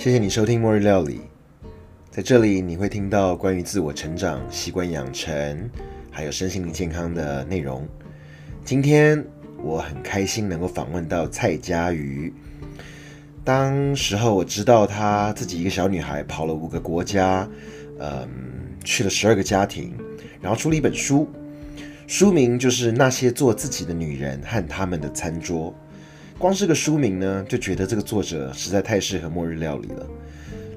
谢谢你收听《末日料理》。在这里，你会听到关于自我成长、习惯养成，还有身心灵健康的内容。今天我很开心能够访问到蔡佳瑜。当时候我知道她自己一个小女孩跑了五个国家，嗯，去了十二个家庭，然后出了一本书，书名就是《那些做自己的女人和他们的餐桌》。光是个书名呢，就觉得这个作者实在太适合末日料理了。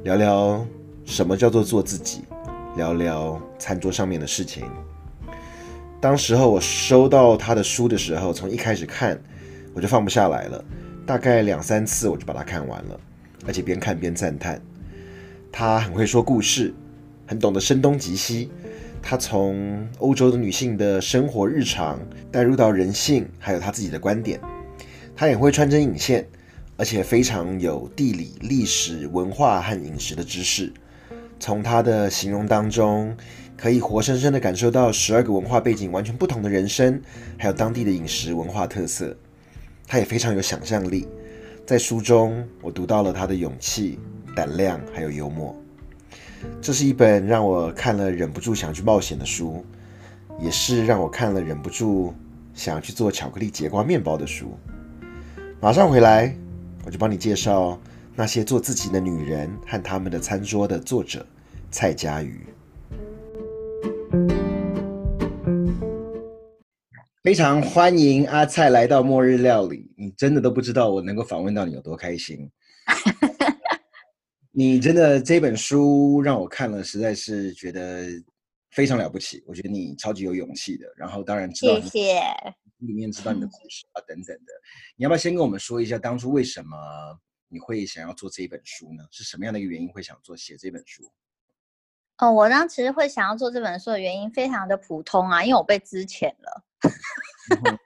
聊聊。什么叫做做自己？聊聊餐桌上面的事情。当时候我收到他的书的时候，从一开始看我就放不下来了，大概两三次我就把它看完了，而且边看边赞叹。他很会说故事，很懂得声东击西。他从欧洲的女性的生活日常带入到人性，还有他自己的观点。他也会穿针引线，而且非常有地理、历史、文化和饮食的知识。从他的形容当中，可以活生生的感受到十二个文化背景完全不同的人生，还有当地的饮食文化特色。他也非常有想象力，在书中我读到了他的勇气、胆量还有幽默。这是一本让我看了忍不住想去冒险的书，也是让我看了忍不住想要去做巧克力节瓜面包的书。马上回来，我就帮你介绍那些做自己的女人和他们的餐桌的作者。蔡佳瑜，非常欢迎阿蔡来到末日料理。你真的都不知道我能够访问到你有多开心。你真的这本书让我看了，实在是觉得非常了不起。我觉得你超级有勇气的。然后当然知道，谢谢。里面知道你的故事啊等等的。你要不要先跟我们说一下，当初为什么你会想要做这一本书呢？是什么样的一个原因会想做写这本书？哦，我当时会想要做这本书的原因非常的普通啊，因为我被资遣了，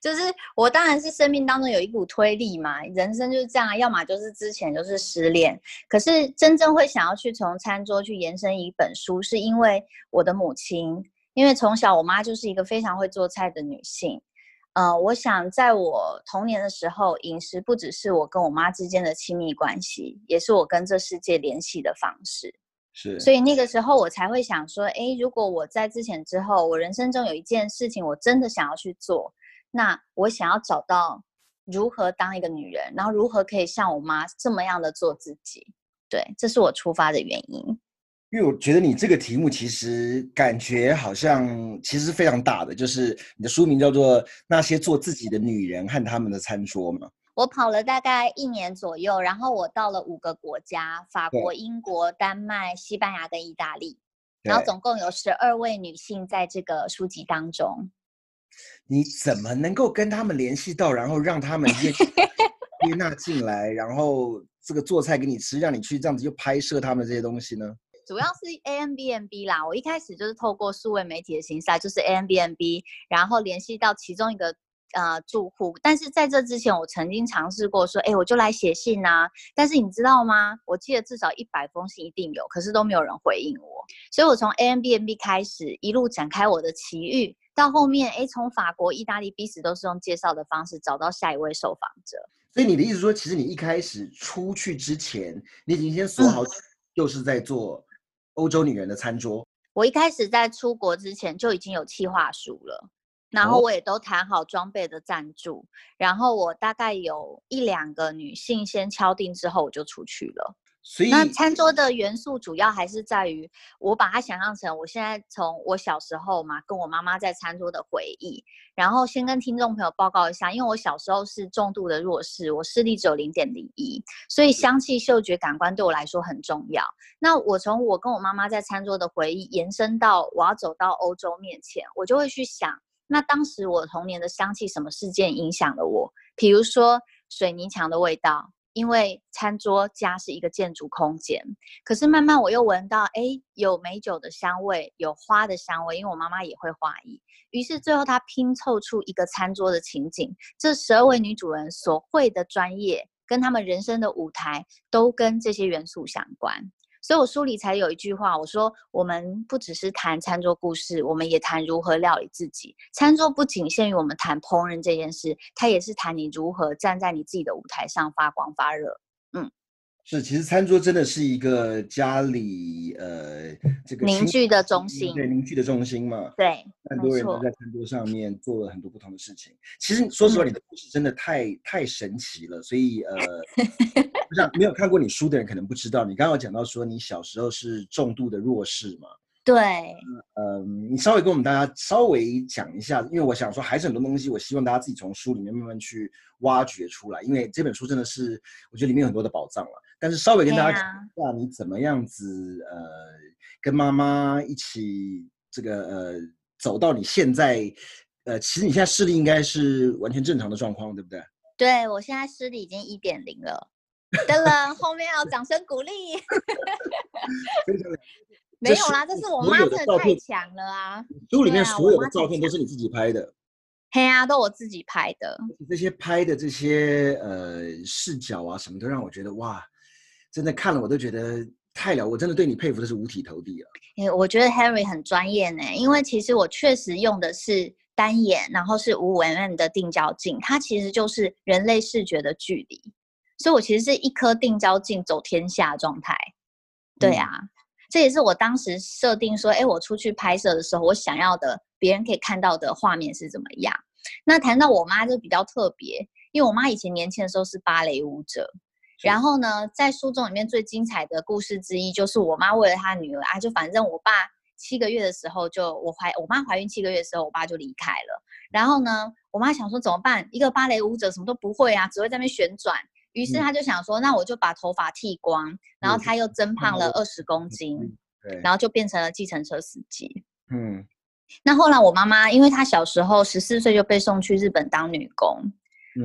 就是我当然是生命当中有一股推力嘛，人生就是这样，要么就是之前就是失恋，可是真正会想要去从餐桌去延伸一本书，是因为我的母亲，因为从小我妈就是一个非常会做菜的女性，呃，我想在我童年的时候，饮食不只是我跟我妈之间的亲密关系，也是我跟这世界联系的方式。是，所以那个时候我才会想说，哎，如果我在之前之后，我人生中有一件事情我真的想要去做，那我想要找到如何当一个女人，然后如何可以像我妈这么样的做自己，对，这是我出发的原因。因为我觉得你这个题目其实感觉好像其实非常大的，就是你的书名叫做《那些做自己的女人和他们的餐桌》嘛。我跑了大概一年左右，然后我到了五个国家：法国、英国、丹麦、西班牙跟意大利。然后总共有十二位女性在这个书籍当中。你怎么能够跟他们联系到，然后让他们接接 纳进来，然后这个做菜给你吃，让你去这样子就拍摄他们这些东西呢？主要是 A M B N B 啦，我一开始就是透过数位媒体的形式，就是 A M B N B，然后联系到其中一个。呃，住户，但是在这之前，我曾经尝试过说，哎，我就来写信啊。但是你知道吗？我记得至少一百封信一定有，可是都没有人回应我。所以我从 A M B N B 开始，一路展开我的奇遇，到后面，哎，从法国、意大利彼此都是用介绍的方式找到下一位受访者。所以你的意思说，其实你一开始出去之前，你已经先锁好，就是在做欧洲女人的餐桌。我一开始在出国之前就已经有计划书了。然后我也都谈好装备的赞助，然后我大概有一两个女性先敲定之后，我就出去了。所以那餐桌的元素主要还是在于，我把它想象成我现在从我小时候嘛，跟我妈妈在餐桌的回忆。然后先跟听众朋友报告一下，因为我小时候是重度的弱视，我视力只有零点零一，所以香气嗅觉感官对我来说很重要。那我从我跟我妈妈在餐桌的回忆延伸到我要走到欧洲面前，我就会去想。那当时我童年的香气，什么事件影响了我？比如说水泥墙的味道，因为餐桌家是一个建筑空间。可是慢慢我又闻到，哎，有美酒的香味，有花的香味，因为我妈妈也会花艺。于是最后她拼凑出一个餐桌的情景。这十二位女主人所会的专业，跟他们人生的舞台，都跟这些元素相关。所以我书里才有一句话，我说我们不只是谈餐桌故事，我们也谈如何料理自己。餐桌不仅限于我们谈烹饪这件事，它也是谈你如何站在你自己的舞台上发光发热。嗯，是，其实餐桌真的是一个家里呃这个凝聚的中心，对凝聚的中心嘛。对，很多人都在餐桌上面做了很多不同的事情。其实说实话，你的故事真的太太神奇了，所以呃，我想没有看过你书的人可能不知道，你刚刚讲到说你小时候是重度的弱势嘛。对，嗯，你稍微跟我们大家稍微讲一下，因为我想说还是很多东西，我希望大家自己从书里面慢慢去挖掘出来，因为这本书真的是我觉得里面有很多的宝藏了。但是稍微跟大家讲一下，你怎么样子呃，跟妈妈一起这个呃走到你现在呃，其实你现在视力应该是完全正常的状况，对不对？对我现在视力已经一点零了，噔了，后面要掌声鼓励。没有啦，这是我妈真的太强了啊！书里面所有的照片都是你自己拍的，嘿啊，都我自己拍的。这些拍的这些呃视角啊，什么都让我觉得哇，真的看了我都觉得太了，我真的对你佩服的是五体投地了。哎，我觉得 Harry 很专业呢，因为其实我确实用的是单眼，然后是五 mm 的定焦镜，它其实就是人类视觉的距离，所以我其实是一颗定焦镜走天下状态。对啊。这也是我当时设定说，哎，我出去拍摄的时候，我想要的别人可以看到的画面是怎么样。那谈到我妈就比较特别，因为我妈以前年轻的时候是芭蕾舞者。然后呢，在书中里面最精彩的故事之一，就是我妈为了她女儿啊，就反正我爸七个月的时候就我怀我妈怀孕七个月的时候，我爸就离开了。然后呢，我妈想说怎么办？一个芭蕾舞者什么都不会啊，只会在那边旋转。于是她就想说，那我就把头发剃光，然后她又增胖了二十公斤，然后就变成了计程车司机。嗯，那后来我妈妈，因为她小时候十四岁就被送去日本当女工，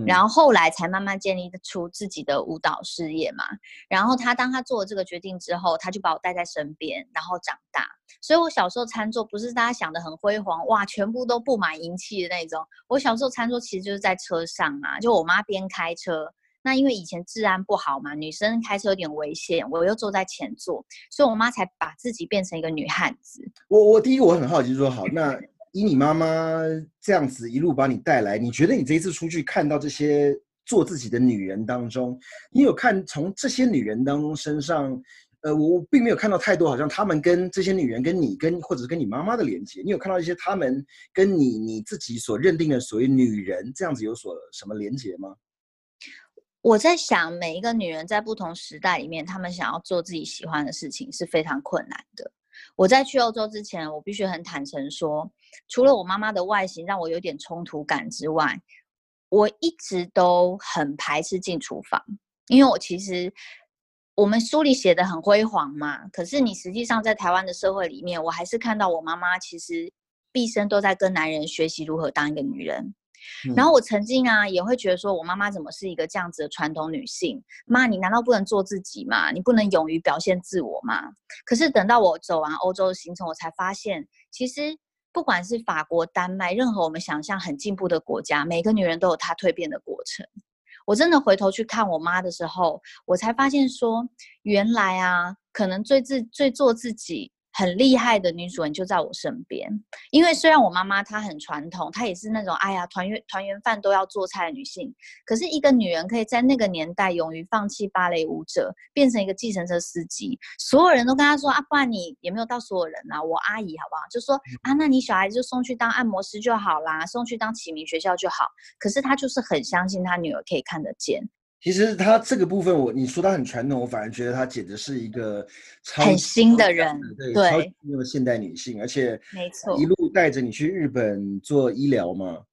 然后后来才慢慢建立出自己的舞蹈事业嘛。然后他当他做了这个决定之后，他就把我带在身边，然后长大。所以我小时候餐桌不是大家想的很辉煌哇，全部都布满银器的那种。我小时候餐桌其实就是在车上啊，就我妈边开车。那因为以前治安不好嘛，女生开车有点危险，我又坐在前座，所以我妈才把自己变成一个女汉子。我我第一个我很好奇，说好，那以你妈妈这样子一路把你带来，你觉得你这一次出去看到这些做自己的女人当中，你有看从这些女人当中身上，呃，我并没有看到太多，好像她们跟这些女人跟你跟或者是跟你妈妈的连接，你有看到一些她们跟你你自己所认定的所谓女人这样子有所什么连接吗？我在想，每一个女人在不同时代里面，她们想要做自己喜欢的事情是非常困难的。我在去欧洲之前，我必须很坦诚说，除了我妈妈的外形让我有点冲突感之外，我一直都很排斥进厨房，因为我其实我们书里写的很辉煌嘛，可是你实际上在台湾的社会里面，我还是看到我妈妈其实毕生都在跟男人学习如何当一个女人。然后我曾经啊也会觉得说，我妈妈怎么是一个这样子的传统女性？妈，你难道不能做自己吗？你不能勇于表现自我吗？可是等到我走完欧洲的行程，我才发现，其实不管是法国、丹麦，任何我们想象很进步的国家，每个女人都有她蜕变的过程。我真的回头去看我妈的时候，我才发现说，原来啊，可能最自最做自己。很厉害的女主人就在我身边，因为虽然我妈妈她很传统，她也是那种哎呀团圆团圆饭都要做菜的女性，可是一个女人可以在那个年代勇于放弃芭蕾舞者，变成一个计程车司机，所有人都跟她说啊，不然你也没有到所有人啊，我阿姨好不好？就说啊，那你小孩子就送去当按摩师就好啦，送去当启明学校就好。可是她就是很相信她女儿可以看得见。其实他这个部分，我你说他很传统，我反而觉得他简直是一个很新的人，对，超级那现代女性，而且没错，一路带着你去日本做医疗嘛，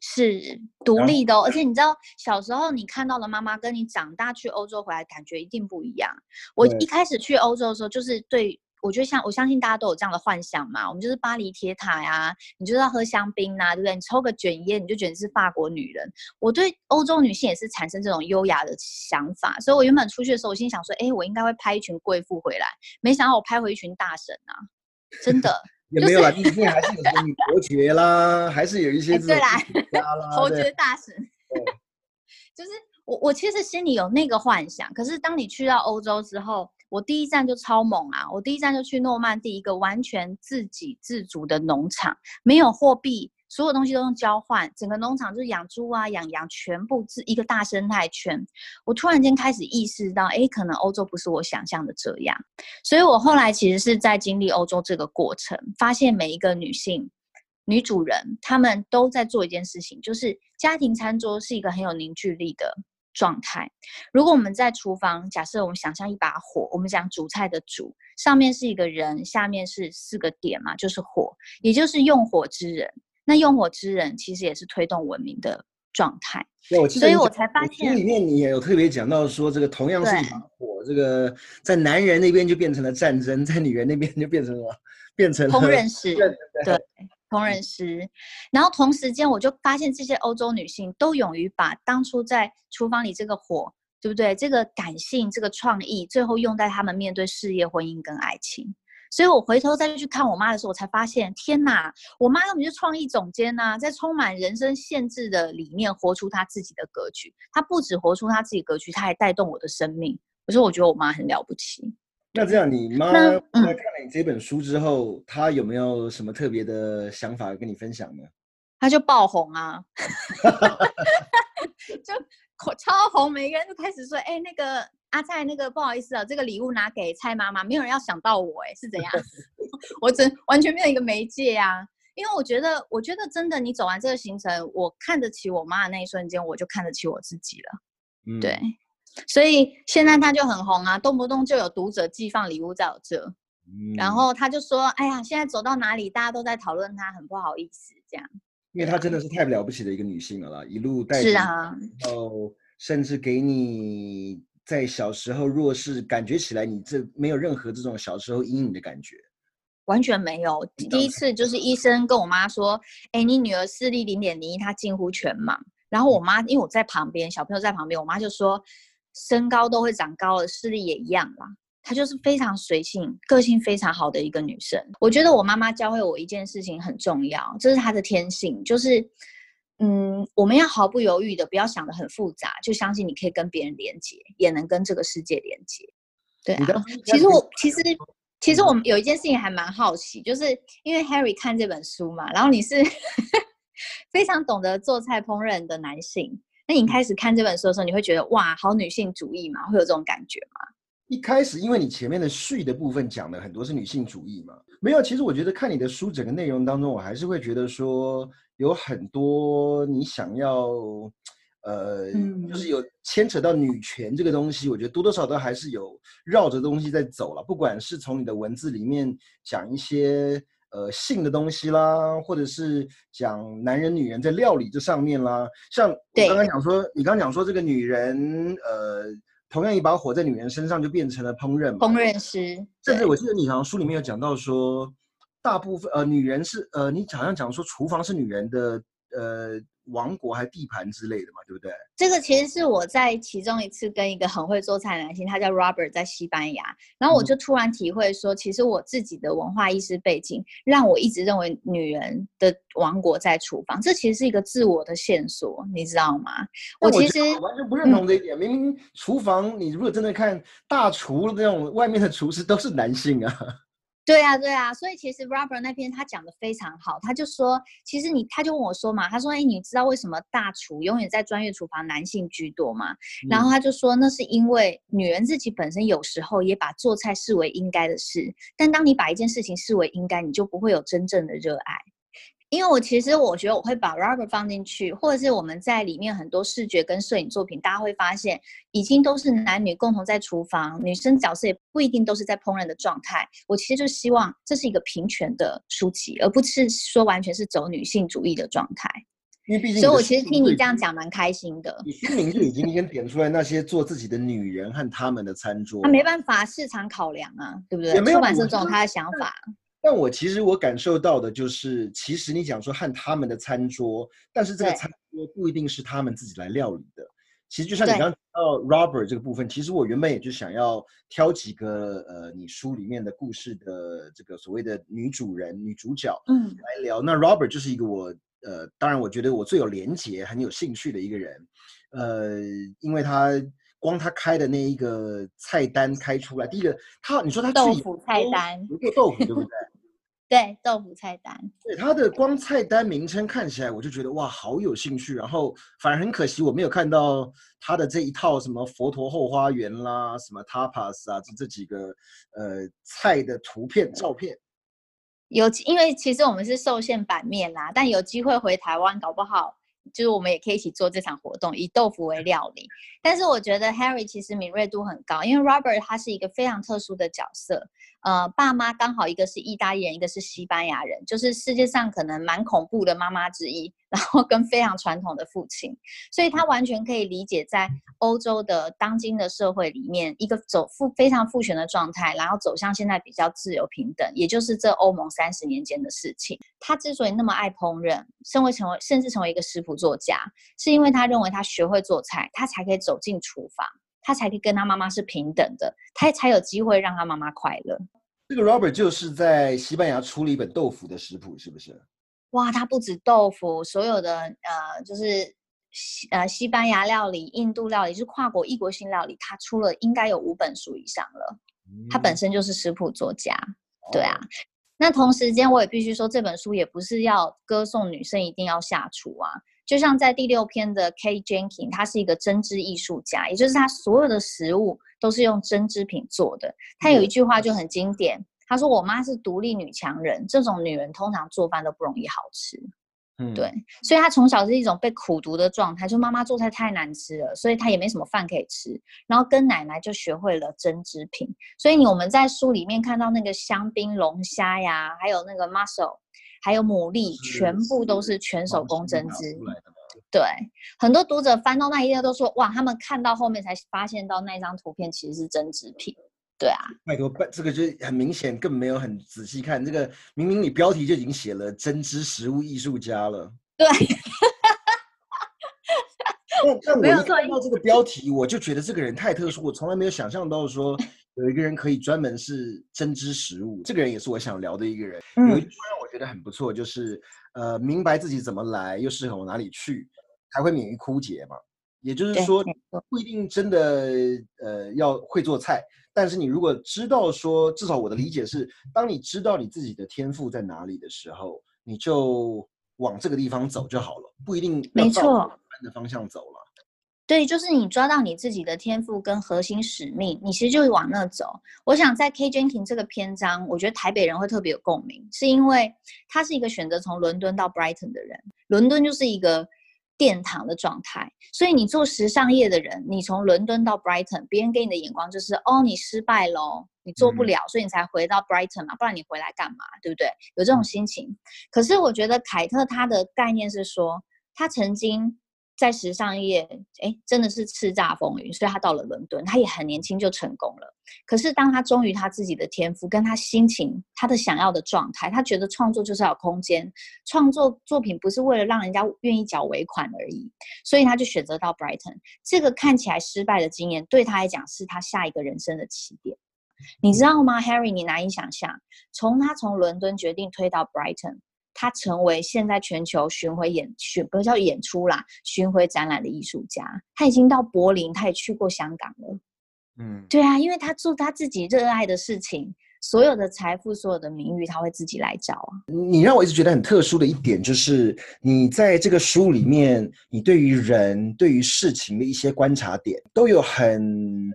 是独立的，而且你知道，小时候你看到的妈妈，跟你长大去欧洲回来感觉一定不一样。我一开始去欧洲的时候，就是对。我觉得像我相信大家都有这样的幻想嘛，我们就是巴黎铁塔呀，你就是要喝香槟呐，对不对？你抽个卷烟，你就觉得是法国女人。我对欧洲女性也是产生这种优雅的想法，所以我原本出去的时候，我心想说，哎，我应该会拍一群贵妇回来，没想到我拍回一群大神啊，真的 也没有啦，毕竟还是有些女伯爵啦，还是有一 些对啦，侯爵大神，就是我我其实心里有那个幻想，可是当你去到欧洲之后。我第一站就超猛啊！我第一站就去诺曼第一个完全自给自足的农场，没有货币，所有东西都用交换，整个农场就是养猪啊、养羊，全部是一个大生态圈。我突然间开始意识到，哎，可能欧洲不是我想象的这样。所以我后来其实是在经历欧洲这个过程，发现每一个女性、女主人，她们都在做一件事情，就是家庭餐桌是一个很有凝聚力的。状态。如果我们在厨房，假设我们想象一把火，我们讲煮菜的煮，上面是一个人，下面是四个点嘛，就是火，也就是用火之人。那用火之人其实也是推动文明的状态。所以我才发现，里面你也有特别讲到说，这个同样是一把火，这个在男人那边就变成了战争，在女人那边就变成了变成了烹饪师。对。烹饪师，然后同时间我就发现这些欧洲女性都勇于把当初在厨房里这个火，对不对？这个感性、这个创意，最后用在他们面对事业、婚姻跟爱情。所以我回头再去看我妈的时候，我才发现，天哪，我妈根本就创意总监呐，在充满人生限制的里面活出她自己的格局。她不止活出她自己格局，她还带动我的生命。可是我觉得我妈很了不起。那这样，你妈在看了你这本书之后，她有没有什么特别的想法跟你分享呢？她就爆红啊 就超红，每个人都开始说：“哎，那个阿蔡，那个不好意思啊，这个礼物拿给蔡妈妈，没有人要想到我，哎，是怎样？我真完全没有一个媒介啊，因为我觉得，我觉得真的，你走完这个行程，我看得起我妈的那一瞬间，我就看得起我自己了。嗯，对。”所以现在他就很红啊，动不动就有读者寄放礼物在我这，然后他就说：“哎呀，现在走到哪里，大家都在讨论他，很不好意思这样。”因为她真的是太了不起的一个女性了啦，一路带是啊，然后甚至给你在小时候若是感觉起来你这没有任何这种小时候阴影的感觉，完全没有。第一次就是医生跟我妈说：“哎，你女儿视力零点零一，她近乎全盲。”然后我妈因为我在旁边，小朋友在旁边，我妈就说。身高都会长高了，视力也一样啦。她就是非常随性，个性非常好的一个女生。我觉得我妈妈教会我一件事情很重要，这是她的天性，就是，嗯，我们要毫不犹豫的，不要想的很复杂，就相信你可以跟别人连接，也能跟这个世界连接。对啊，其实我其实其实我们有一件事情还蛮好奇，就是因为 Harry 看这本书嘛，然后你是 非常懂得做菜烹饪的男性。那你开始看这本书的时候，你会觉得哇，好女性主义嘛？会有这种感觉吗？一开始，因为你前面的序的部分讲的很多是女性主义嘛，没有。其实我觉得看你的书整个内容当中，我还是会觉得说有很多你想要，呃，就是有牵扯到女权这个东西，我觉得多多少少还是有绕着东西在走了。不管是从你的文字里面讲一些。呃，性的东西啦，或者是讲男人、女人在料理这上面啦，像我刚刚讲说，你刚刚讲说这个女人，呃，同样一把火在女人身上就变成了烹饪，烹饪师。甚至我记得你好像书里面有讲到说，大部分呃女人是呃，你好像讲说厨房是女人的呃。王国还地盘之类的嘛，对不对？这个其实是我在其中一次跟一个很会做菜的男性，他叫 Robert，在西班牙，然后我就突然体会说，其实我自己的文化意识背景，让我一直认为女人的王国在厨房，这其实是一个自我的线索，你知道吗？我其实完全不认同这一点，明明厨房，你如果真的看大厨那种外面的厨师都是男性啊。对啊，对啊，所以其实 Robert 那篇他讲的非常好，他就说，其实你，他就问我说嘛，他说，哎，你知道为什么大厨永远在专业厨房男性居多吗？然后他就说，那是因为女人自己本身有时候也把做菜视为应该的事，但当你把一件事情视为应该，你就不会有真正的热爱。因为我其实我觉得我会把 Robert 放进去，或者是我们在里面很多视觉跟摄影作品，大家会发现已经都是男女共同在厨房，女生角色也不一定都是在烹饪的状态。我其实就希望这是一个平权的书籍，而不是说完全是走女性主义的状态。因为毕竟，所以我其实听你这样讲蛮开心的。你书名就已经先点出来那些做自己的女人和他们的餐桌，他没办法市场考量啊，对不对？出版社总有他的想法。但我其实我感受到的就是，其实你讲说和他们的餐桌，但是这个餐桌不一定是他们自己来料理的。其实就像你刚刚到 Robert 这个部分，其实我原本也就想要挑几个呃，你书里面的故事的这个所谓的女主人、女主角，嗯，来聊。那 Robert 就是一个我呃，当然我觉得我最有连结、很有兴趣的一个人，呃，因为他光他开的那一个菜单开出来，第一个他你说他豆腐菜单，做豆腐对不对？对，豆腐菜单。对它的光菜单名称看起来，我就觉得哇，好有兴趣。然后反而很可惜，我没有看到它的这一套什么佛陀后花园啦，什么 tapas 啊，这这几个呃菜的图片照片。有，因为其实我们是受限版面啦，但有机会回台湾，搞不好。就是我们也可以一起做这场活动，以豆腐为料理。但是我觉得 Harry 其实敏锐度很高，因为 Robert 他是一个非常特殊的角色。呃，爸妈刚好一个是意大利人，一个是西班牙人，就是世界上可能蛮恐怖的妈妈之一，然后跟非常传统的父亲，所以他完全可以理解在欧洲的当今的社会里面，一个走父非常父权的状态，然后走向现在比较自由平等，也就是这欧盟三十年间的事情。他之所以那么爱烹饪，身为成为甚至成为一个食谱作家，是因为他认为他学会做菜，他才可以走进厨房。他才可以跟他妈妈是平等的，他才有机会让他妈妈快乐。这个 Robert 就是在西班牙出了一本豆腐的食谱，是不是？哇，他不止豆腐，所有的呃，就是西呃西班牙料理、印度料理，就是跨国异国性料理，他出了应该有五本书以上了。他本身就是食谱作家，对啊。那同时间，我也必须说，这本书也不是要歌颂女生一定要下厨啊。就像在第六篇的 K Jenkins，他是一个针织艺术家，也就是他所有的食物都是用针织品做的。他有一句话就很经典，他说：“我妈是独立女强人，这种女人通常做饭都不容易好吃。”嗯，对，所以他从小是一种被苦读的状态，就妈妈做菜太难吃了，所以他也没什么饭可以吃。然后跟奶奶就学会了针织品。所以你我们在书里面看到那个香槟龙虾呀，还有那个 mussel。还有牡蛎，全部都是全手工针织。对，很多读者翻到那一页都说：“哇，他们看到后面才发现到那张图片其实是针织品。”对啊，拜托，这个就很明显，更没有很仔细看。这个明明你标题就已经写了“针织食物艺术家”了。对。但但我一看到这个标题，我就觉得这个人太特殊，我从来没有想象到说。有一个人可以专门是针织食物，这个人也是我想聊的一个人。有一句话让我觉得很不错，就是呃，明白自己怎么来，又适合往哪里去，才会免于枯竭嘛。也就是说，不一定真的呃要会做菜，但是你如果知道说，至少我的理解是，当你知道你自己的天赋在哪里的时候，你就往这个地方走就好了，不一定没错的方向走了。对，就是你抓到你自己的天赋跟核心使命，你其实就是往那走。我想在 K Jenkins 这个篇章，我觉得台北人会特别有共鸣，是因为他是一个选择从伦敦到 Brighton 的人。伦敦就是一个殿堂的状态，所以你做时尚业的人，你从伦敦到 Brighton，别人给你的眼光就是哦，你失败喽，你做不了，所以你才回到 Brighton 嘛，不然你回来干嘛？对不对？有这种心情。可是我觉得凯特他的概念是说，他曾经。在时尚业，哎，真的是叱咤风云，所以他到了伦敦，他也很年轻就成功了。可是当他忠于他自己的天赋，跟他心情，他的想要的状态，他觉得创作就是要空间，创作作品不是为了让人家愿意缴尾款而已，所以他就选择到 Brighton。这个看起来失败的经验，对他来讲是他下一个人生的起点。你知道吗，Harry？你难以想象，从他从伦敦决定推到 Brighton。他成为现在全球巡回演巡不叫演出啦，巡回展览的艺术家。他已经到柏林，他也去过香港了。嗯，对啊，因为他做他自己热爱的事情，所有的财富、所有的名誉，他会自己来找啊。你让我一直觉得很特殊的一点，就是你在这个书里面，你对于人、对于事情的一些观察点，都有很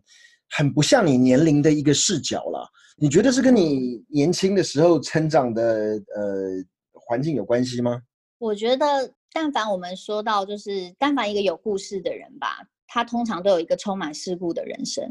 很不像你年龄的一个视角了。你觉得是跟你年轻的时候成长的呃？环境有关系吗？我觉得，但凡我们说到，就是但凡一个有故事的人吧，他通常都有一个充满事故的人生。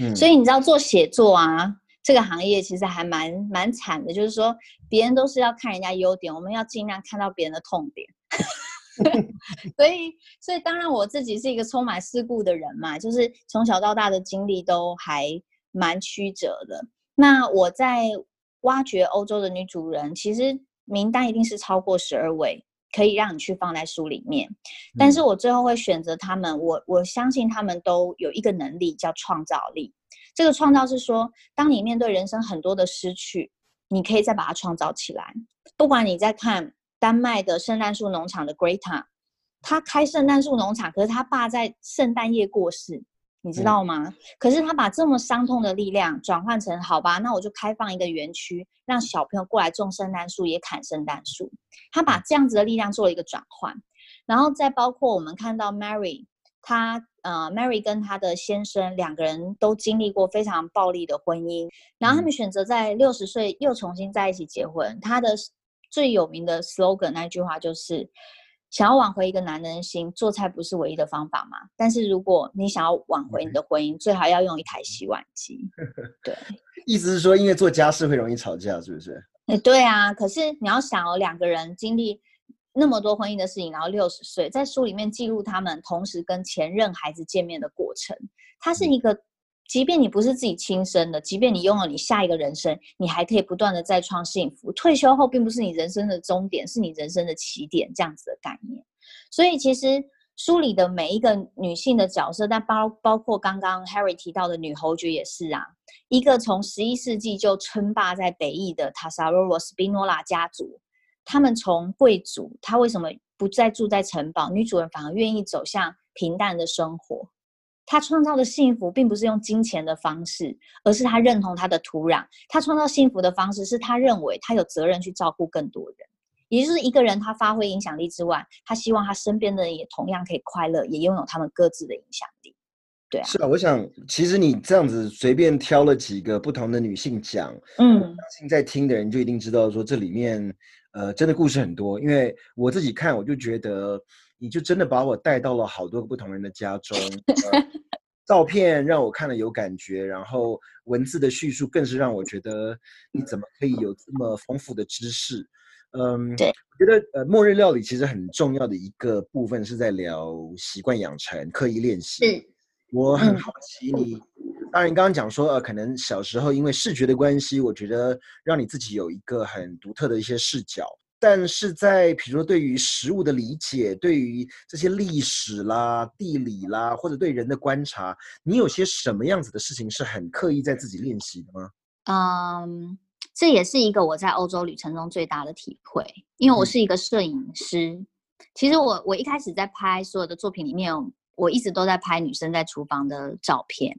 嗯，所以你知道做写作啊，这个行业其实还蛮蛮惨的，就是说别人都是要看人家优点，我们要尽量看到别人的痛点。所以，所以当然我自己是一个充满事故的人嘛，就是从小到大的经历都还蛮曲折的。那我在挖掘欧洲的女主人，其实。名单一定是超过十二位，可以让你去放在书里面。但是我最后会选择他们，我我相信他们都有一个能力叫创造力。这个创造是说，当你面对人生很多的失去，你可以再把它创造起来。不管你在看丹麦的圣诞树农场的 Greta，他开圣诞树农场，可是他爸在圣诞夜过世。你知道吗？可是他把这么伤痛的力量转换成好吧，那我就开放一个园区，让小朋友过来种圣诞树，也砍圣诞树。他把这样子的力量做了一个转换，然后再包括我们看到 Mary，她呃，Mary 跟她的先生两个人都经历过非常暴力的婚姻，然后他们选择在六十岁又重新在一起结婚。他的最有名的 slogan 那句话就是。想要挽回一个男人的心，做菜不是唯一的方法嘛？但是如果你想要挽回你的婚姻，最好要用一台洗碗机。对，意思是说，因为做家事会容易吵架，是不是？哎，对啊。可是你要想哦，两个人经历那么多婚姻的事情，然后六十岁，在书里面记录他们同时跟前任孩子见面的过程，它是一个。即便你不是自己亲生的，即便你拥有你下一个人生，你还可以不断的再创幸福。退休后并不是你人生的终点，是你人生的起点，这样子的概念。所以其实书里的每一个女性的角色，但包包括刚刚 Harry 提到的女侯爵也是啊，一个从十一世纪就称霸在北翼的塔萨罗罗斯宾诺拉家族，他们从贵族，他为什么不再住在城堡？女主人反而愿意走向平淡的生活。他创造的幸福，并不是用金钱的方式，而是他认同他的土壤。他创造幸福的方式，是他认为他有责任去照顾更多人。也就是一个人，他发挥影响力之外，他希望他身边的人也同样可以快乐，也拥有他们各自的影响力。对啊，是啊。我想，其实你这样子随便挑了几个不同的女性讲，嗯，相信在听的人就一定知道说这里面，呃，真的故事很多。因为我自己看，我就觉得。你就真的把我带到了好多个不同人的家中，照片让我看了有感觉，然后文字的叙述更是让我觉得你怎么可以有这么丰富的知识？嗯，对，我觉得呃，末日料理其实很重要的一个部分是在聊习惯养成、刻意练习。是，我很好奇你，当然你刚刚讲说呃，可能小时候因为视觉的关系，我觉得让你自己有一个很独特的一些视角。但是在比如说对于食物的理解，对于这些历史啦、地理啦，或者对人的观察，你有些什么样子的事情是很刻意在自己练习的吗？嗯，这也是一个我在欧洲旅程中最大的体会，因为我是一个摄影师。其实我我一开始在拍所有的作品里面。我一直都在拍女生在厨房的照片，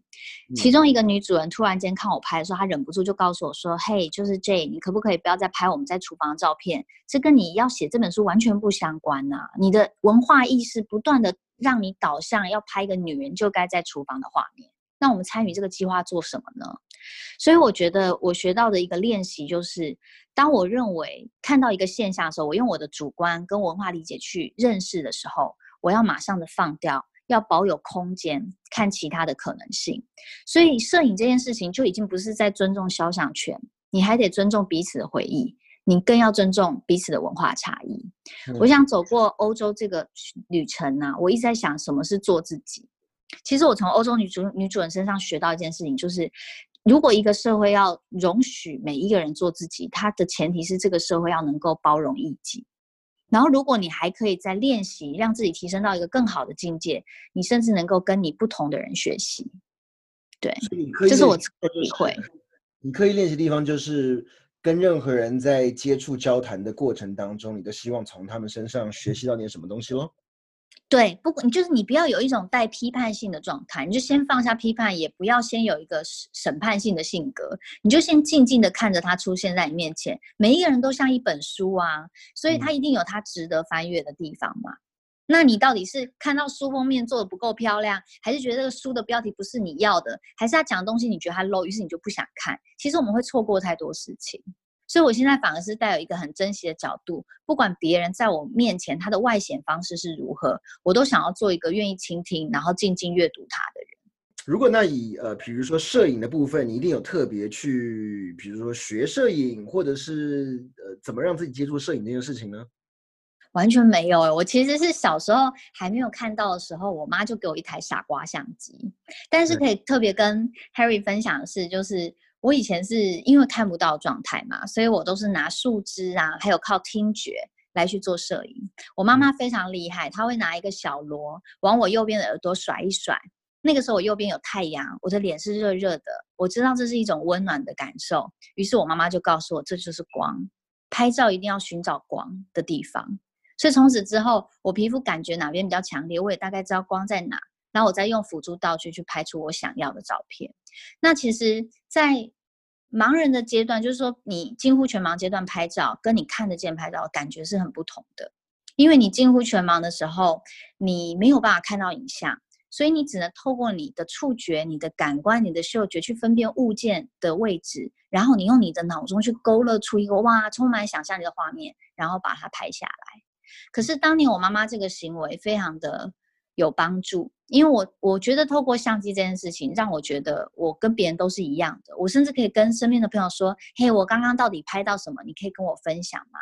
其中一个女主人突然间看我拍的时候，她忍不住就告诉我说：“嘿，就是 J，你可不可以不要再拍我们在厨房的照片？这跟你要写这本书完全不相关呐！你的文化意识不断的让你导向要拍一个女人就该在厨房的画面。那我们参与这个计划做什么呢？所以我觉得我学到的一个练习就是，当我认为看到一个现象的时候，我用我的主观跟文化理解去认识的时候，我要马上的放掉。”要保有空间，看其他的可能性。所以，摄影这件事情就已经不是在尊重肖像权，你还得尊重彼此的回忆，你更要尊重彼此的文化差异。我想走过欧洲这个旅程呢，我一直在想什么是做自己。其实我从欧洲女主女主人身上学到一件事情，就是如果一个社会要容许每一个人做自己，它的前提是这个社会要能够包容异己。然后，如果你还可以再练习，让自己提升到一个更好的境界，你甚至能够跟你不同的人学习。对，这是我的体会。你可以练习的地方就是跟任何人在接触交谈的过程当中，你都希望从他们身上学习到点什么东西喽。对，不，你就是你不要有一种带批判性的状态，你就先放下批判，也不要先有一个审审判性的性格，你就先静静的看着它出现在你面前。每一个人都像一本书啊，所以它一定有它值得翻阅的地方嘛。那你到底是看到书封面做的不够漂亮，还是觉得这个书的标题不是你要的，还是他讲的东西你觉得他 low，于是你就不想看？其实我们会错过太多事情。所以，我现在反而是带有一个很珍惜的角度，不管别人在我面前他的外显方式是如何，我都想要做一个愿意倾听，然后静静阅读他的人。如果那以呃，比如说摄影的部分，你一定有特别去，比如说学摄影，或者是呃，怎么让自己接触摄影这件事情呢？完全没有哎，我其实是小时候还没有看到的时候，我妈就给我一台傻瓜相机。但是可以特别跟 Harry 分享的是，就是。我以前是因为看不到状态嘛，所以我都是拿树枝啊，还有靠听觉来去做摄影。我妈妈非常厉害，她会拿一个小锣往我右边的耳朵甩一甩。那个时候我右边有太阳，我的脸是热热的，我知道这是一种温暖的感受。于是我妈妈就告诉我，这就是光，拍照一定要寻找光的地方。所以从此之后，我皮肤感觉哪边比较强烈，我也大概知道光在哪。然后我再用辅助道具去拍出我想要的照片。那其实，在盲人的阶段，就是说你近乎全盲阶段拍照，跟你看得见拍照感觉是很不同的。因为你近乎全盲的时候，你没有办法看到影像，所以你只能透过你的触觉、你的感官、你的嗅觉去分辨物件的位置，然后你用你的脑中去勾勒出一个哇，充满想象力的画面，然后把它拍下来。可是当年我妈妈这个行为非常的有帮助，因为我我觉得透过相机这件事情，让我觉得我跟别人都是一样的。我甚至可以跟身边的朋友说：“嘿，我刚刚到底拍到什么？你可以跟我分享吗？”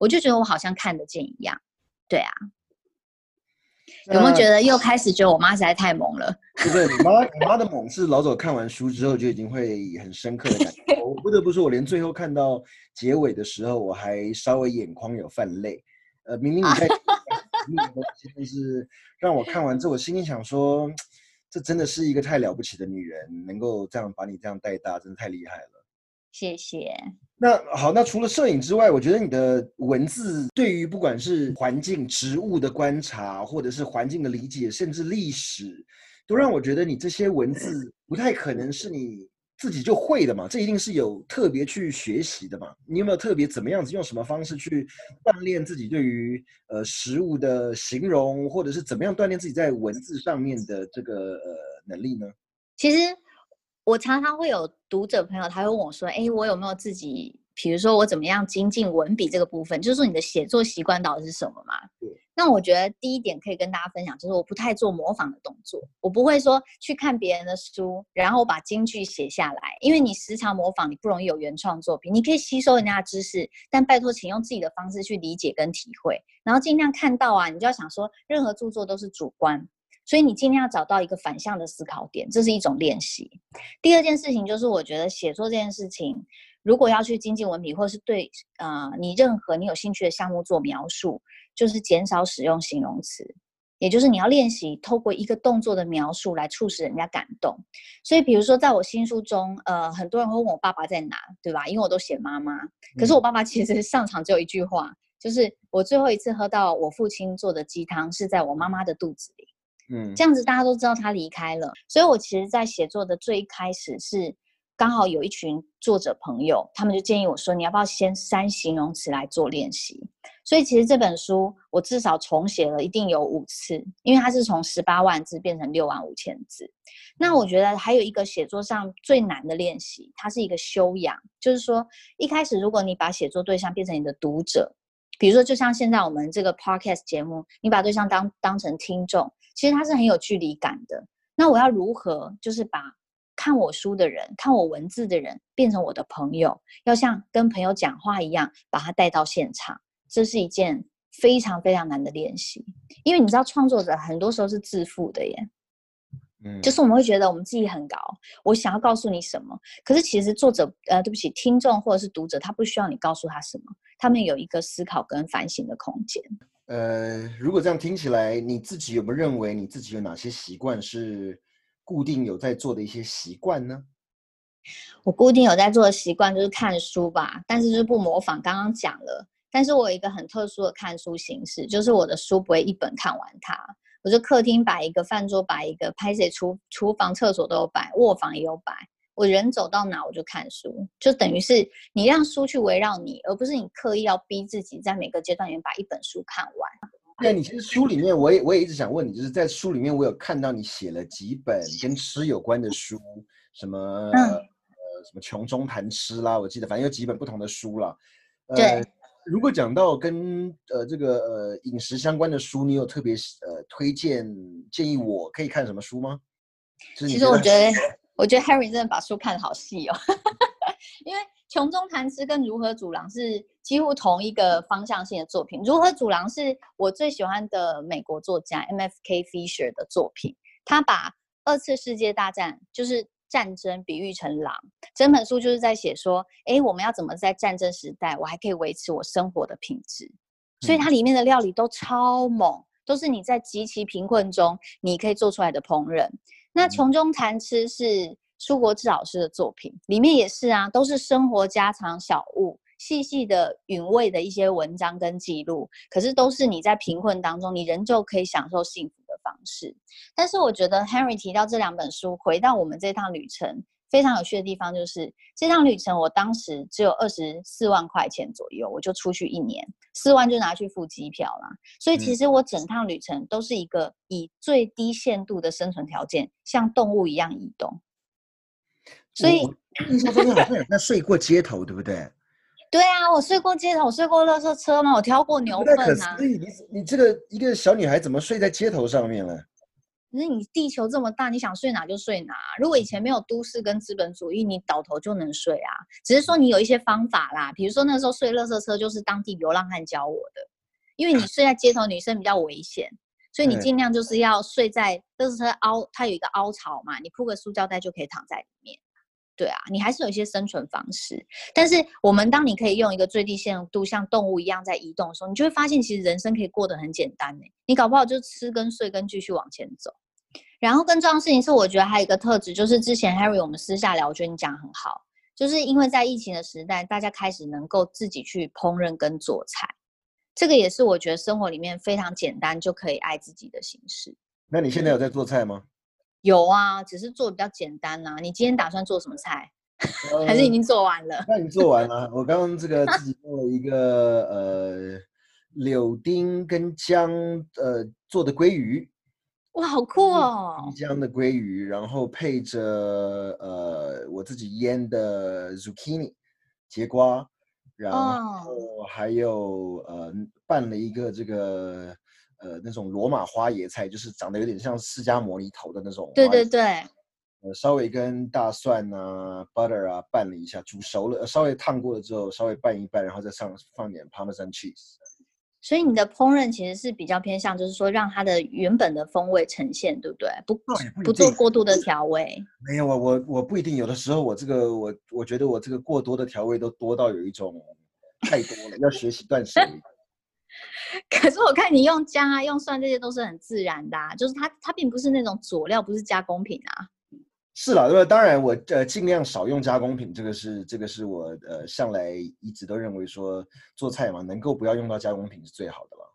我就觉得我好像看得见一样。对啊，有没有觉得又开始觉得我妈实在太萌了？不是，你妈你妈的萌是老早看完书之后就已经会很深刻的感觉。我不得不说，我连最后看到结尾的时候，我还稍微眼眶有泛泪。呃，明明你在，但是让我看完之后，我心里想说，这真的是一个太了不起的女人，能够这样把你这样带大，真的太厉害了。谢谢。那好，那除了摄影之外，我觉得你的文字对于不管是环境、植物的观察，或者是环境的理解，甚至历史，都让我觉得你这些文字不太可能是你自己就会的嘛，这一定是有特别去学习的嘛。你有没有特别怎么样子，用什么方式去锻炼自己对于呃食物的形容，或者是怎么样锻炼自己在文字上面的这个呃能力呢？其实。我常常会有读者朋友，他会问我说：“哎，我有没有自己，比如说我怎么样精进文笔这个部分？就是说你的写作习惯到底是什么嘛？”那我觉得第一点可以跟大家分享，就是我不太做模仿的动作，我不会说去看别人的书，然后把金句写下来，因为你时常模仿，你不容易有原创作品。你可以吸收人家的知识，但拜托，请用自己的方式去理解跟体会，然后尽量看到啊，你就要想说，任何著作都是主观。所以你尽量找到一个反向的思考点，这是一种练习。第二件事情就是，我觉得写作这件事情，如果要去精进文笔，或是对呃你任何你有兴趣的项目做描述，就是减少使用形容词，也就是你要练习透过一个动作的描述来促使人家感动。所以，比如说在我新书中，呃，很多人会问我爸爸在哪，对吧？因为我都写妈妈，可是我爸爸其实上场只有一句话，就是我最后一次喝到我父亲做的鸡汤是在我妈妈的肚子里。嗯，这样子大家都知道他离开了，所以我其实，在写作的最开始是刚好有一群作者朋友，他们就建议我说，你要不要先删形容词来做练习？所以其实这本书我至少重写了一定有五次，因为它是从十八万字变成六万五千字。那我觉得还有一个写作上最难的练习，它是一个修养，就是说一开始如果你把写作对象变成你的读者，比如说就像现在我们这个 podcast 节目，你把对象当当成听众。其实它是很有距离感的。那我要如何，就是把看我书的人、看我文字的人变成我的朋友，要像跟朋友讲话一样，把他带到现场，这是一件非常非常难的练习。因为你知道，创作者很多时候是自负的耶。嗯，就是我们会觉得我们自己很高，我想要告诉你什么，可是其实作者，呃，对不起，听众或者是读者，他不需要你告诉他什么，他们有一个思考跟反省的空间。呃，如果这样听起来，你自己有没有认为你自己有哪些习惯是固定有在做的一些习惯呢？我固定有在做的习惯就是看书吧，但是就是不模仿。刚刚讲了，但是我有一个很特殊的看书形式，就是我的书不会一本看完它。我就客厅摆一个，饭桌摆一个，拍摄厨厨房、厕所都有摆，卧房也有摆。我人走到哪我就看书，就等于是你让书去围绕你，而不是你刻意要逼自己在每个阶段里面把一本书看完。对，你其实书里面我也我也一直想问你，就是在书里面我有看到你写了几本跟吃有关的书，什么呃什么穷中谈吃啦，我记得反正有几本不同的书了。对，如果讲到跟呃这个呃饮食相关的书，你有特别呃推荐建议我可以看什么书吗？其实我觉得。我觉得 Harry 真的把书看得好细哦，因为《穷中谈吃》跟《如何煮狼》是几乎同一个方向性的作品。《如何煮狼》是我最喜欢的美国作家 M.F.K. Fisher 的作品，他把二次世界大战就是战争比喻成狼，整本书就是在写说，哎，我们要怎么在战争时代，我还可以维持我生活的品质。所以它里面的料理都超猛，都是你在极其贫困中你可以做出来的烹饪。那《穷中谈吃》是苏国志老师的作品，里面也是啊，都是生活家常小物、细细的韵味的一些文章跟记录。可是都是你在贫困当中，你仍旧可以享受幸福的方式。但是我觉得 Henry 提到这两本书，回到我们这趟旅程。非常有趣的地方就是这趟旅程，我当时只有二十四万块钱左右，我就出去一年，四万就拿去付机票啦。所以其实我整趟旅程都是一个以最低限度的生存条件，像动物一样移动。所以印象中好像有在睡过街头，对不对？对啊，我睡过街头，我睡过垃圾车嘛，我挑过牛粪啊。所以你你这个一个小女孩怎么睡在街头上面了？可是你地球这么大，你想睡哪就睡哪。如果以前没有都市跟资本主义，你倒头就能睡啊。只是说你有一些方法啦，比如说那时候睡垃圾车就是当地流浪汉教我的，因为你睡在街头，女生比较危险，所以你尽量就是要睡在垃圾车凹，它有一个凹槽嘛，你铺个塑胶袋就可以躺在里面。对啊，你还是有一些生存方式。但是我们当你可以用一个最低限度像动物一样在移动的时候，你就会发现其实人生可以过得很简单呢。你搞不好就吃跟睡跟继续往前走。然后更重要的事情是，我觉得还有一个特质，就是之前 Harry 我们私下聊，我觉得你讲很好，就是因为在疫情的时代，大家开始能够自己去烹饪跟做菜，这个也是我觉得生活里面非常简单就可以爱自己的形式。那你现在有在做菜吗？有啊，只是做比较简单呐。你今天打算做什么菜？还是已经做完了？那你做完了。我刚刚这个自己做了一个呃柳丁跟姜呃做的鲑鱼。哇，好酷哦！新疆的鲑鱼，然后配着呃我自己腌的 zucchini 节瓜，然后还有呃拌了一个这个。呃，那种罗马花椰菜，就是长得有点像释迦摩尼头的那种。对对对。呃，稍微跟大蒜啊、butter 啊拌了一下，煮熟了，稍微烫过了之后，稍微拌一拌，然后再上放点 Parmesan cheese。所以你的烹饪其实是比较偏向，就是说让它的原本的风味呈现，对不对？不不做过度的调味。没有啊，我我不一定，有的时候我这个我我觉得我这个过多的调味都多到有一种太多了，要学习断舍离。可是我看你用姜啊、用蒜，这些都是很自然的，啊就是它它并不是那种佐料，不是加工品啊。是了，对吧？当然我呃尽量少用加工品，这个是这个是我呃向来一直都认为说做菜嘛，能够不要用到加工品是最好的了。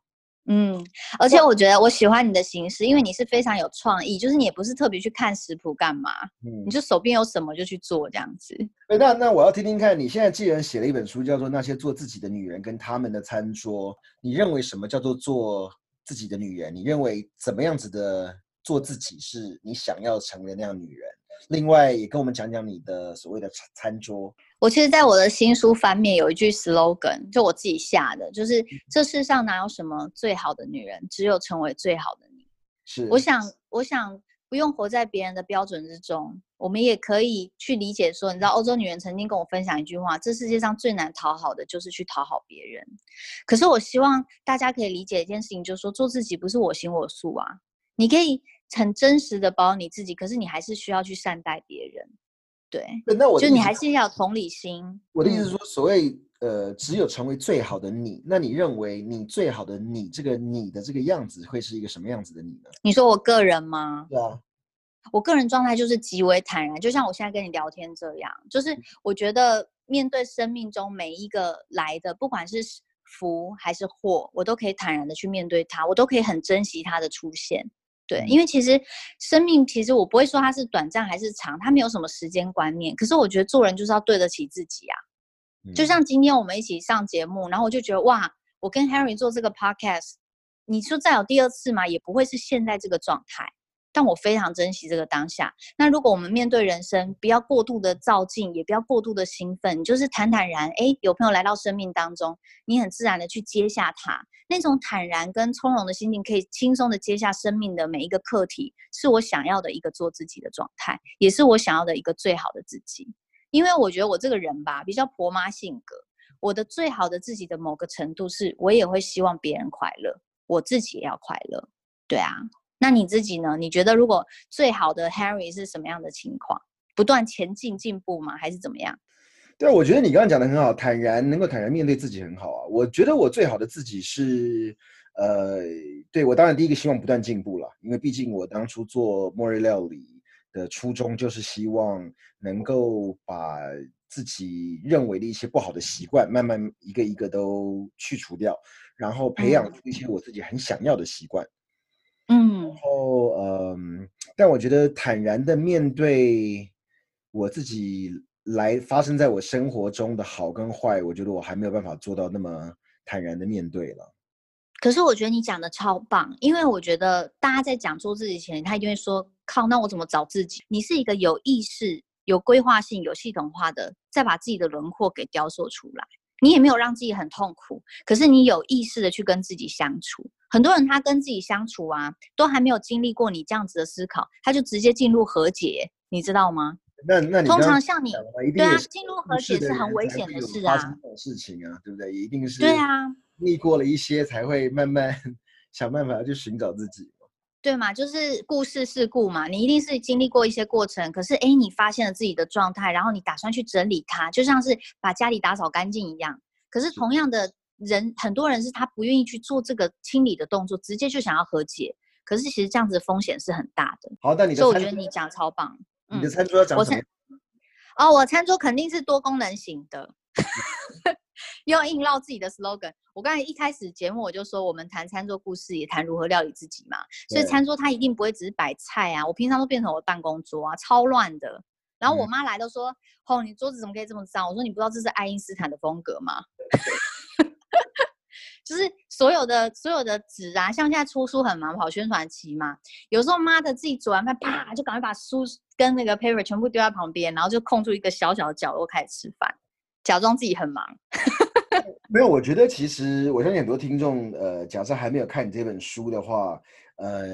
嗯，而且我觉得我喜欢你的形式，因为你是非常有创意，就是你也不是特别去看食谱干嘛，嗯，你就手边有什么就去做这样子。那那我要听听看，你现在既然写了一本书，叫做《那些做自己的女人跟他们的餐桌》，你认为什么叫做做自己的女人？你认为怎么样子的做自己是你想要成为那样女人？另外也跟我们讲讲你的所谓的餐餐桌。我其实，在我的新书翻面有一句 slogan，就我自己下的，就是这世上哪有什么最好的女人，只有成为最好的你。是，我想，我想不用活在别人的标准之中，我们也可以去理解说，你知道，欧洲女人曾经跟我分享一句话：这世界上最难讨好的就是去讨好别人。可是我希望大家可以理解一件事情，就是说，做自己不是我行我素啊，你可以很真实的包你自己，可是你还是需要去善待别人。对，那我就你还是要有同理心。我的意思是说，所谓呃，只有成为最好的你，那你认为你最好的你，这个你的这个样子会是一个什么样子的你呢？你说我个人吗？对啊，我个人状态就是极为坦然，就像我现在跟你聊天这样，就是我觉得面对生命中每一个来的，不管是福还是祸，我都可以坦然的去面对它，我都可以很珍惜它的出现。对，因为其实生命，其实我不会说它是短暂还是长，它没有什么时间观念。可是我觉得做人就是要对得起自己啊。就像今天我们一起上节目，然后我就觉得哇，我跟 Harry 做这个 podcast，你说再有第二次嘛，也不会是现在这个状态。但我非常珍惜这个当下。那如果我们面对人生，不要过度的照镜，也不要过度的兴奋，就是坦坦然。哎，有朋友来到生命当中，你很自然的去接下他，那种坦然跟从容的心情，可以轻松的接下生命的每一个课题，是我想要的一个做自己的状态，也是我想要的一个最好的自己。因为我觉得我这个人吧，比较婆妈性格，我的最好的自己的某个程度，是我也会希望别人快乐，我自己也要快乐。对啊。那你自己呢？你觉得如果最好的 Harry 是什么样的情况？不断前进进步吗？还是怎么样？对，我觉得你刚刚讲的很好，坦然能够坦然面对自己很好啊。我觉得我最好的自己是，呃，对我当然第一个希望不断进步了，因为毕竟我当初做末日料理的初衷就是希望能够把自己认为的一些不好的习惯慢慢一个一个都去除掉，然后培养出一些我自己很想要的习惯。嗯然后嗯，但我觉得坦然的面对我自己来发生在我生活中的好跟坏，我觉得我还没有办法做到那么坦然的面对了。可是我觉得你讲的超棒，因为我觉得大家在讲做自己前，他一定会说：“靠，那我怎么找自己？”你是一个有意识、有规划性、有系统化的，再把自己的轮廓给雕塑出来。你也没有让自己很痛苦，可是你有意识的去跟自己相处。很多人他跟自己相处啊，都还没有经历过你这样子的思考，他就直接进入和解，你知道吗？那那你通常像你对啊进入和解是很危险的事啊这种事情啊，对不对？一定是对啊，历过了一些才会慢慢 想办法去寻找自己。对嘛，就是故事事故嘛，你一定是经历过一些过程，可是诶，你发现了自己的状态，然后你打算去整理它，就像是把家里打扫干净一样。可是同样的人，很多人是他不愿意去做这个清理的动作，直接就想要和解。可是其实这样子的风险是很大的，好，那你的所以我觉得你讲超棒。你的嗯餐桌要长我什么餐？哦，我餐桌肯定是多功能型的，又硬绕自己的 slogan。我刚才一开始节目我就说，我们谈餐桌故事，也谈如何料理自己嘛。所以餐桌它一定不会只是摆菜啊，我平常都变成我的办公桌啊，超乱的。然后我嗯妈来都说：“哦，你桌子怎么可以这么脏？”我说：“你不知道这是爱因斯坦的风格吗？” 就是所有的所有的纸啊，像现在出书很忙，跑宣传期嘛，有时候妈的自己煮完饭，啪就赶快把书跟那个 paper 全部丢在旁边，然后就空出一个小小的角落开始吃饭，假装自己很忙。没有，我觉得其实我相信很多听众，呃，假设还没有看你这本书的话，呃，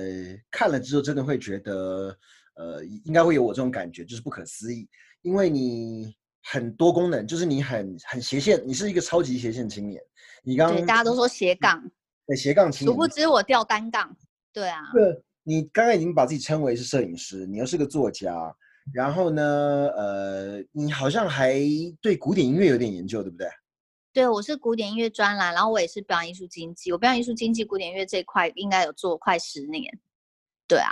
看了之后真的会觉得，呃，应该会有我这种感觉，就是不可思议，因为你很多功能，就是你很很斜线，你是一个超级斜线青年。你刚对，刚大家都说斜杠，对斜杠青年，殊不知我吊单杠。对啊，对，你刚刚已经把自己称为是摄影师，你又是个作家，然后呢，呃，你好像还对古典音乐有点研究，对不对？对我是古典音乐专栏，然后我也是表演艺术经济，我表演艺术经济、古典音乐这一块应该有做快十年。对啊，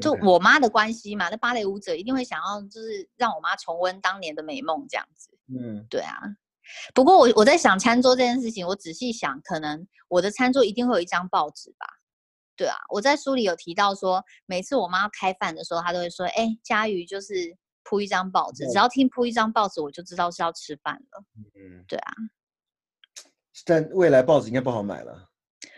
就我妈的关系嘛，那芭蕾舞者一定会想要就是让我妈重温当年的美梦这样子。嗯，对啊，不过我我在想餐桌这件事情，我仔细想，可能我的餐桌一定会有一张报纸吧。对啊，我在书里有提到说，每次我妈开饭的时候，她都会说：“哎，佳瑜就是铺一张报纸，只要听铺一张报纸，我就知道是要吃饭了。嗯，对啊，但未来报纸应该不好买了。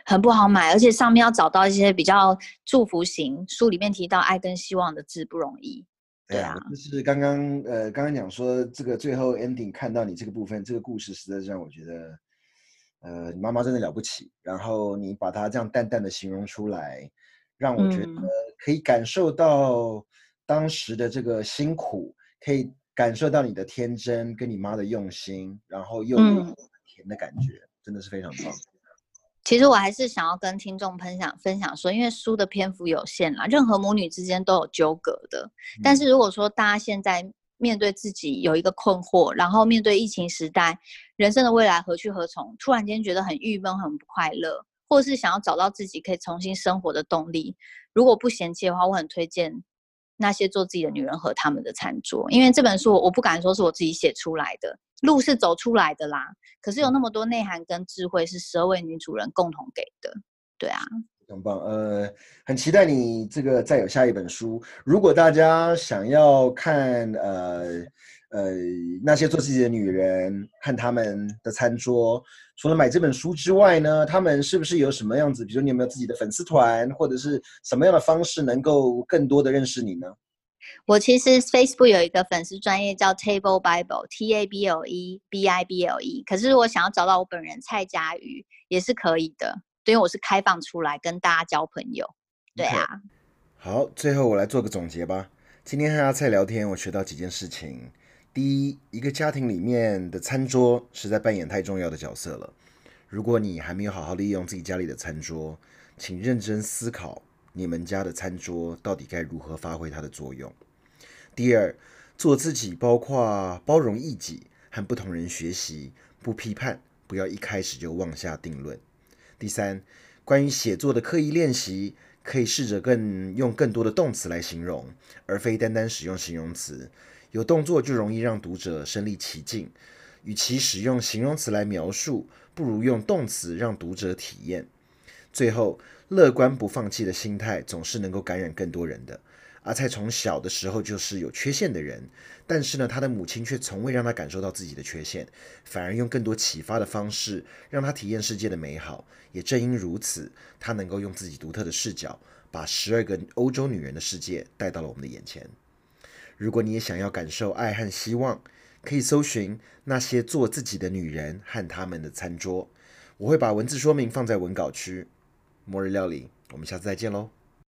很不好买，而且上面要找到一些比较祝福型，书里面提到爱跟希望的字不容易。对啊，就是刚刚呃，刚刚讲说这个最后 ending 看到你这个部分，这个故事实在是让我觉得，呃，你妈妈真的了不起。然后你把它这样淡淡的形容出来，让我觉得嗯可以感受到当时的这个辛苦，可以感受到你的天真跟你妈的用心，然后又有嗯甜的感觉，真的是非常棒。其实我还是想要跟听众分享分享说，因为书的篇幅有限啦，任何母女之间都有纠葛的。但嗯是如果说大家现在面对自己有一个困惑，然后面对疫情时代，人生的未来何去何从，突然间觉得很郁闷、很不快乐，或是想要找到自己可以重新生活的动力，如果不嫌弃的话，我很推荐那些做自己的女人和他们的餐桌，因为这本书我我不敢说是我自己写出来的，路是走出来的啦。可是有那么多内涵跟智慧是十二位女主人共同给的，对啊，很棒，呃，很期待你这个再有下一本书。如果大家想要看呃呃那些做自己的女人和他们的餐桌，除了买这本书之外呢，他们是不是有什么样子？比如你有没有自己的粉丝团，或者是什么样的方式能够更多的认识你呢？我其实 Facebook 有一个粉丝专业叫 Table Bible，T A B L E B I B L E。可是如果想要找到我本人蔡佳瑜也是可以的，因为我是开放出来跟大家交朋友。对啊，好，最后我来做个总结吧。今天和阿蔡聊天，我学到几件事情。第一，一个家庭里面的餐桌实在扮演太重要的角色了。如果你还没有好好利用自己家里的餐桌，请认真思考你们家的餐桌到底该如何发挥它的作用。第二，做自己，包括包容异己，和不同人学习，不批判，不要一开始就妄下定论。第三，关于写作的刻意练习，可以试着更用更多的动词来形容，而非单单使用形容词。有动作就容易让读者身临其境。与其使用形容词来描述，不如用动词让读者体验。最后，乐观不放弃的心态总是能够感染更多人的。阿菜从小的时候就是有缺陷的人，但是呢，他的母亲却从未让他感受到自己的缺陷，反而用更多启发的方式让他体验世界的美好。也正因如此，他能够用自己独特的视角，把十二个欧洲女人的世界带到了我们的眼前。如果你也想要感受爱和希望，可以搜寻那些做自己的女人和他们的餐桌。我会把文字说明放在文稿区。末日料理，我们下次再见喽。